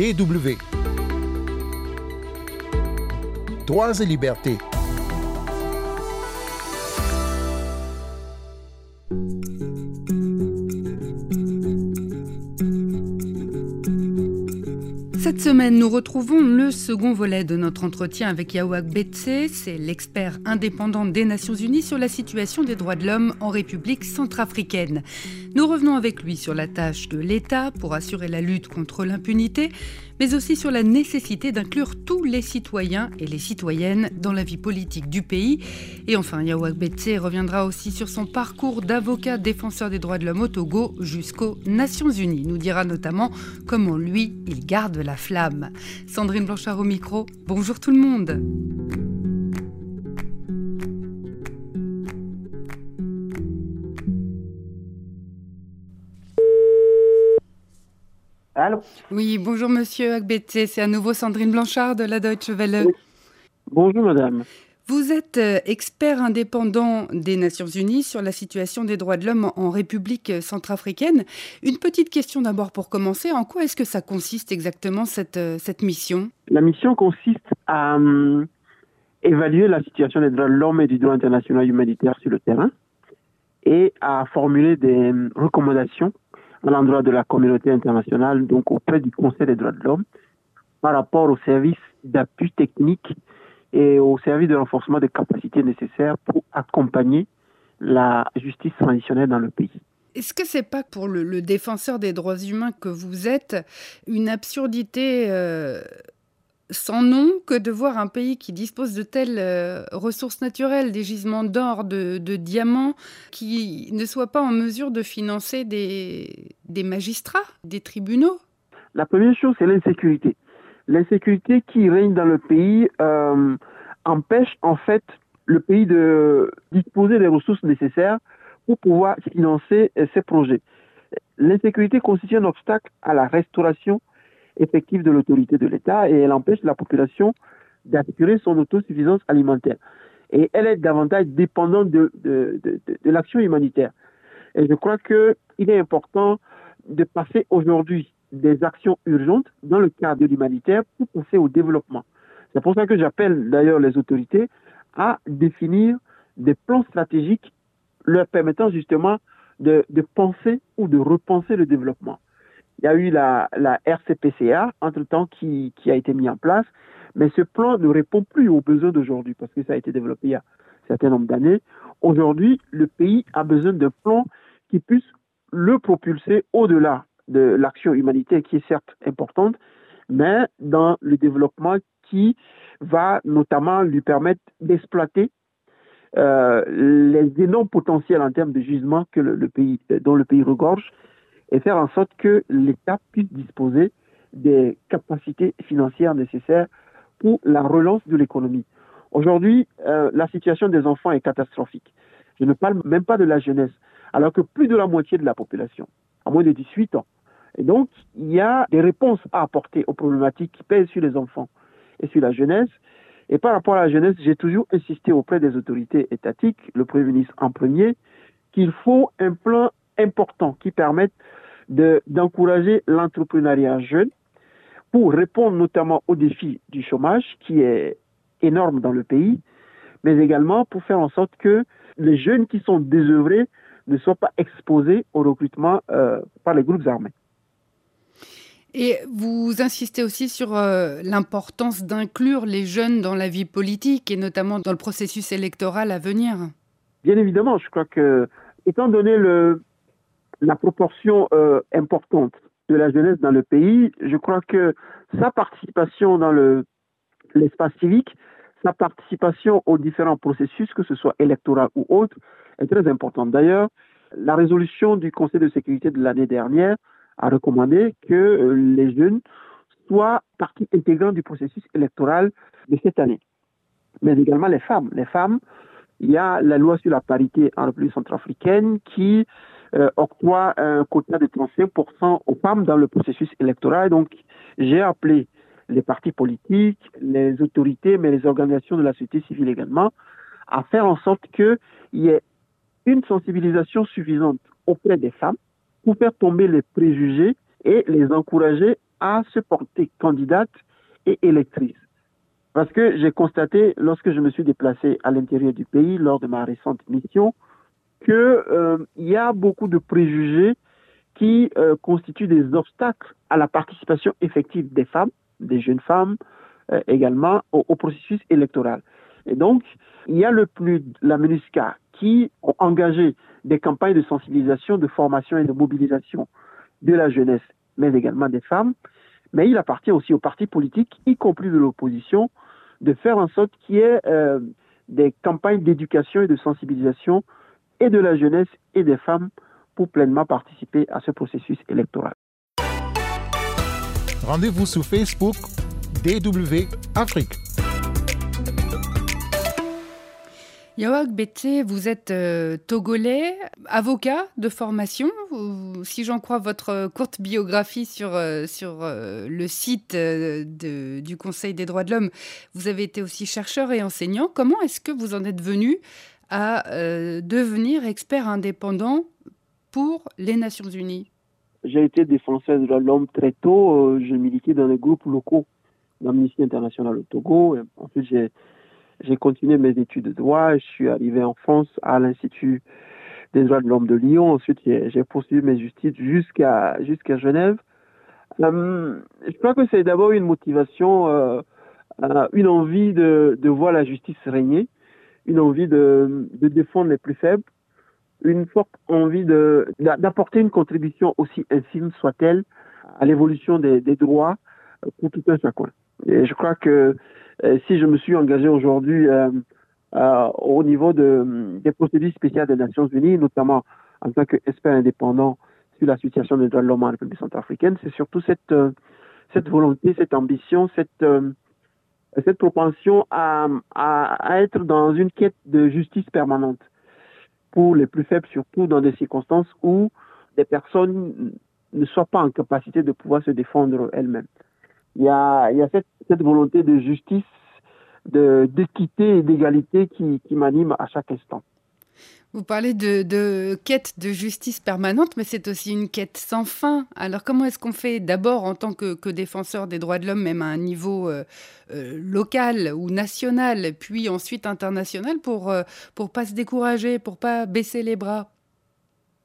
DW. Droits et libertés. Cette semaine, nous retrouvons le second volet de notre entretien avec Yawak Betse. C'est l'expert indépendant des Nations Unies sur la situation des droits de l'homme en République centrafricaine. Nous revenons avec lui sur la tâche de l'État pour assurer la lutte contre l'impunité, mais aussi sur la nécessité d'inclure tous les citoyens et les citoyennes dans la vie politique du pays. Et enfin, Yawak Betse reviendra aussi sur son parcours d'avocat défenseur des droits de l'homme au Togo jusqu'aux Nations Unies. Nous dira notamment comment lui, il garde la flamme. Sandrine Blanchard au micro, bonjour tout le monde. Allô Oui, bonjour monsieur Agbete, c'est à nouveau Sandrine Blanchard de la Deutsche Welle. Bonjour madame. Vous êtes euh, expert indépendant des Nations Unies sur la situation des droits de l'homme en République centrafricaine. Une petite question d'abord pour commencer. En quoi est-ce que ça consiste exactement cette, euh, cette mission? La mission consiste à euh, évaluer la situation des droits de l'homme et du droit international humanitaire sur le terrain et à formuler des recommandations à l'endroit de la communauté internationale, donc auprès du Conseil des droits de l'homme, par rapport aux services d'appui technique et au service de renforcement des capacités nécessaires pour accompagner la justice traditionnelle dans le pays. Est-ce que c'est pas pour le, défenseur des droits humains que vous êtes une absurdité euh, sans nom que de voir un pays qui dispose de telles euh, ressources naturelles, des gisements d'or, de, diamants, qui ne soit pas en mesure de financer des, des magistrats, des tribunaux? La première chose, c'est l'insécurité l'insécurité qui règne dans le pays euh, empêche en fait le pays de disposer des ressources nécessaires pour pouvoir financer euh, ses projets. L'insécurité constitue un obstacle à la restauration effective de l'autorité de l'État et elle empêche la population d'assurer son autosuffisance alimentaire. Et elle est davantage dépendante de, l'action humanitaire. Et je crois qu'il est important de passer aujourd'hui des actions urgentes dans le cadre de l'humanitaire pour passer au développement. C'est pour ça que j'appelle d'ailleurs les autorités à définir des plans stratégiques leur permettant justement de, de, penser ou de repenser le développement. Il y a eu la, la RCPCA, entre-temps, qui, qui a été mis en place, mais ce plan ne répond plus aux besoins d'aujourd'hui parce que ça a été développé il y a un certain nombre d'années. Aujourd'hui, le pays a besoin d'un plan qui puisse le propulser au-delà de l'action humanitaire qui est certes importante, mais dans le développement qui va notamment lui permettre d'exploiter euh, les énormes potentiels en termes de gisement que le, pays, dont le pays regorge et faire en sorte que l'État puisse disposer des capacités financières nécessaires pour la relance de l'économie. Aujourd'hui, euh, la situation des enfants est catastrophique. Je ne parle même pas de la jeunesse, alors que plus de la moitié de la population, à moins de 18 ans, et donc, il y a des réponses à apporter aux problématiques qui pèsent sur les enfants et sur la jeunesse. Et par rapport à la jeunesse, j'ai toujours insisté auprès des autorités étatiques, le Premier ministre en premier, qu'il faut un plan important qui permette d'encourager l'entrepreneuriat jeune pour répondre notamment au défi du chômage qui est énorme dans le pays, mais également pour faire en sorte que les jeunes qui sont désœuvrés ne soient pas exposés au recrutement euh, par les groupes armés. Et vous insistez aussi sur euh, l'importance d'inclure les jeunes dans la vie politique et notamment dans le processus électoral à venir. Bien évidemment, je crois que, étant donné le, la proportion euh, importante de la jeunesse dans le pays, je crois que sa participation dans le, l'espace civique, sa participation aux différents processus, que ce soit électoral ou autre, est très importante. D'ailleurs, la résolution du Conseil de sécurité de l'année dernière a recommandé que euh, les jeunes soient partie intégrante du processus électoral de cette année. Mais également les femmes. Les femmes, il y a la loi sur la parité en République centrafricaine qui euh, octroie un quota de 35% aux femmes dans le processus électoral. Donc, j'ai appelé les partis politiques, les autorités, mais les organisations de la société civile également, à faire en sorte qu'il y ait une sensibilisation suffisante auprès des femmes pour faire tomber les préjugés et les encourager à se porter candidate et électrice. Parce que j'ai constaté, lorsque je me suis déplacé à l'intérieur du pays lors de ma récente mission, qu'il euh, y a beaucoup de préjugés qui euh, constituent des obstacles à la participation effective des femmes, des jeunes femmes euh, également, au, processus électoral. Et donc, il y a le plus, la MINUSCA qui ont engagé des campagnes de sensibilisation, de formation et de mobilisation de la jeunesse, mais également des femmes. Mais il appartient aussi aux partis politiques, y compris de l'opposition, de faire en sorte qu'il y ait euh, des campagnes d'éducation et de sensibilisation et de la jeunesse et des femmes pour pleinement participer à ce processus électoral. Rendez-vous sur Facebook DW Afrique. Yawak Bete, vous êtes euh, togolais, avocat de formation. si j'en crois votre courte biographie sur, euh, sur euh, le site du Conseil des droits de l'homme, vous avez été aussi chercheur et enseignant. Comment est-ce que vous en êtes venu à devenir expert indépendant pour les Nations Unies? J'ai été défenseur de l'homme très tôt. je militais dans les groupes locaux d'Amnesty International au Togo. ensuite, j'ai j'ai continué mes études de droit. Je suis arrivé en France à l'Institut des droits de l'homme de Lyon. Ensuite, j'ai poursuivi mes justices jusqu'à jusqu'à Genève. Euh, je crois que c'est d'abord une motivation, euh, euh, une envie de, de, voir la justice régner, une envie de, de défendre les plus faibles, une forte envie d'apporter une contribution aussi infime soit-elle à l'évolution des, des, droits pour tout un chacun. Et je crois que si je me suis engagé aujourd'hui euh, euh, au niveau de, des procédures spéciales des Nations Unies, notamment en tant qu'expert indépendant sur la situation des droits de l'homme en République centrafricaine, c'est surtout cette, cette volonté, cette ambition, cette, propension à, à, à, être dans une quête de justice permanente. Pour les plus faibles, surtout dans des circonstances où des personnes ne soient pas en capacité de pouvoir se défendre elles-mêmes il y a, il y a cette, cette volonté de justice, d'équité et d'égalité qui, qui m'anime à chaque instant. Vous parlez de, de, quête de justice permanente, mais c'est aussi une quête sans fin. Alors comment est-ce qu'on fait d'abord en tant que, que, défenseur des droits de l'homme, même à un niveau euh, euh, local ou national, puis ensuite international, pour euh, pour pas se décourager, pour pas baisser les bras?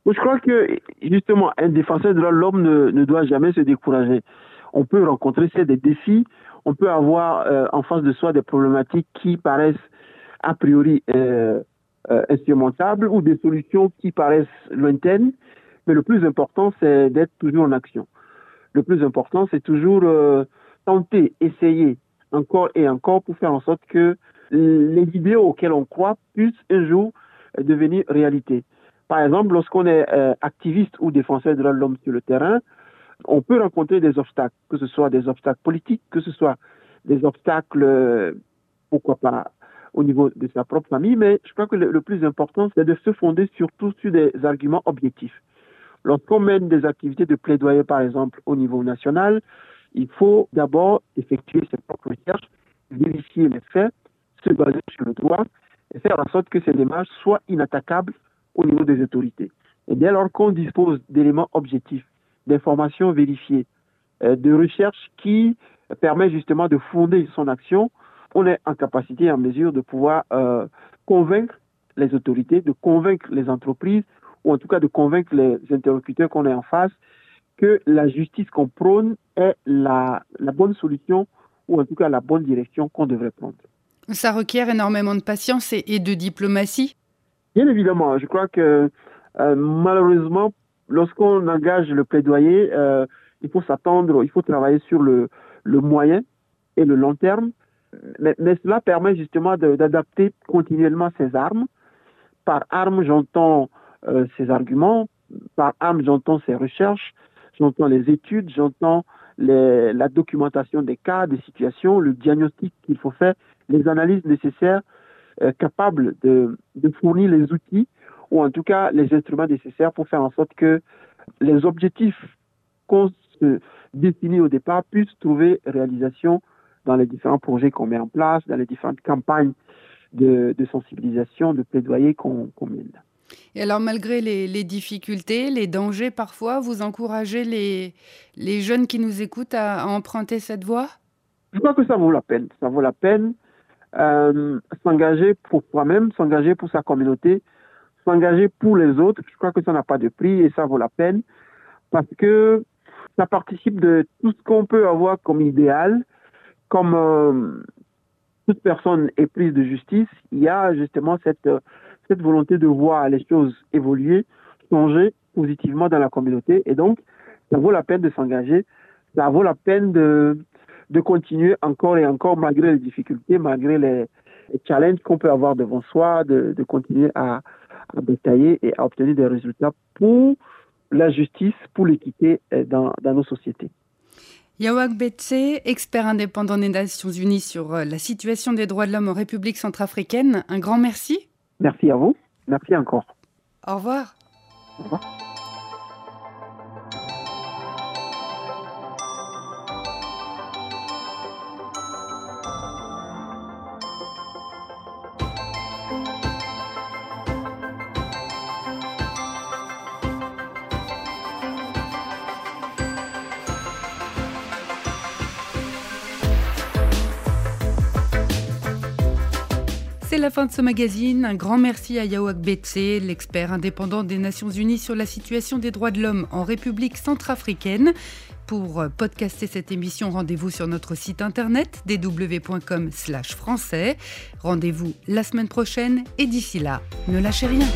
Je crois que justement, un défenseur des droits de l'homme ne, ne doit jamais se décourager on peut rencontrer des défis, on peut avoir euh, en face de soi des problématiques qui paraissent a priori euh, euh, insurmontables ou des solutions qui paraissent lointaines, mais le plus important, c'est d'être toujours en action. Le plus important, c'est toujours tenter, essayer encore et encore pour faire en sorte que les idées auxquelles on croit puissent un jour devenir réalité. Par exemple, lorsqu'on est activiste ou défenseur de l'homme sur le terrain, on peut rencontrer des obstacles, que ce soit des obstacles politiques, que ce soit des obstacles, euh, pourquoi pas, au niveau de sa propre famille, mais je crois que le, plus important, c'est de se fonder surtout sur des arguments objectifs. Lorsqu'on mène des activités de plaidoyer, par exemple, au niveau national, il faut d'abord effectuer ses propres recherches, vérifier les faits, se baser sur le droit et faire en sorte que ces démarches soient inattaquables au niveau des autorités. Et dès lors qu'on dispose d'éléments objectifs d'informations vérifiées, euh, de recherches qui permet justement de fonder son action, on est en capacité, en mesure de pouvoir euh, convaincre les autorités, de convaincre les entreprises, ou en tout cas de convaincre les interlocuteurs qu'on est en face, que la justice qu'on prône est la, la bonne solution, ou en tout cas la bonne direction qu'on devrait prendre. Ça requiert énormément de patience et, et de diplomatie Bien évidemment, je crois que euh, malheureusement, lorsqu'on engage le plaidoyer, euh, il faut s'attendre, il faut travailler sur le, le moyen et le long terme. Mais, mais cela permet justement d'adapter continuellement ses armes. Par armes, j'entends euh, ses arguments. Par armes, j'entends ses recherches. J'entends les études. J'entends la documentation des cas, des situations, le diagnostic qu'il faut faire, les analyses nécessaires euh, capables de, de fournir les outils ou en tout cas les instruments nécessaires pour faire en sorte que les objectifs qu'on se définit au départ puissent trouver réalisation dans les différents projets qu'on met en place, dans les différentes campagnes de, sensibilisation, de plaidoyer qu'on mène. Et alors, malgré les, difficultés, les dangers parfois, vous encouragez les, les jeunes qui nous écoutent à, emprunter cette voie? Je crois que ça vaut la peine. Ça vaut la peine euh, s'engager pour soi-même, s'engager pour sa communauté, s'engager pour les autres. Je crois que ça n'a pas de prix et ça vaut la peine parce que ça participe de tout ce qu'on peut avoir comme idéal, comme euh, toute personne éprise de justice, il y a justement cette, cette volonté de voir les choses évoluer, changer positivement dans la communauté. Et donc, ça vaut la peine de s'engager, ça vaut la peine de, continuer encore et encore malgré les difficultés, malgré les, challenges qu'on peut avoir devant soi, de continuer à, à détailler et à obtenir des résultats pour la justice, pour l'équité euh, dans, dans nos sociétés. Yawak Betse, expert indépendant des Nations Unies sur euh, la situation des droits de l'homme en République centrafricaine, un grand merci. Merci à vous. Merci encore. Au revoir. Au revoir. C'est la fin de ce magazine. Un grand merci à Yawak Betse, l'expert indépendant des Nations Unies sur la situation des droits de l'homme en République centrafricaine. Pour podcaster cette émission, rendez-vous sur notre site internet dw.com/français. Rendez-vous la semaine prochaine et d'ici là, ne lâchez rien.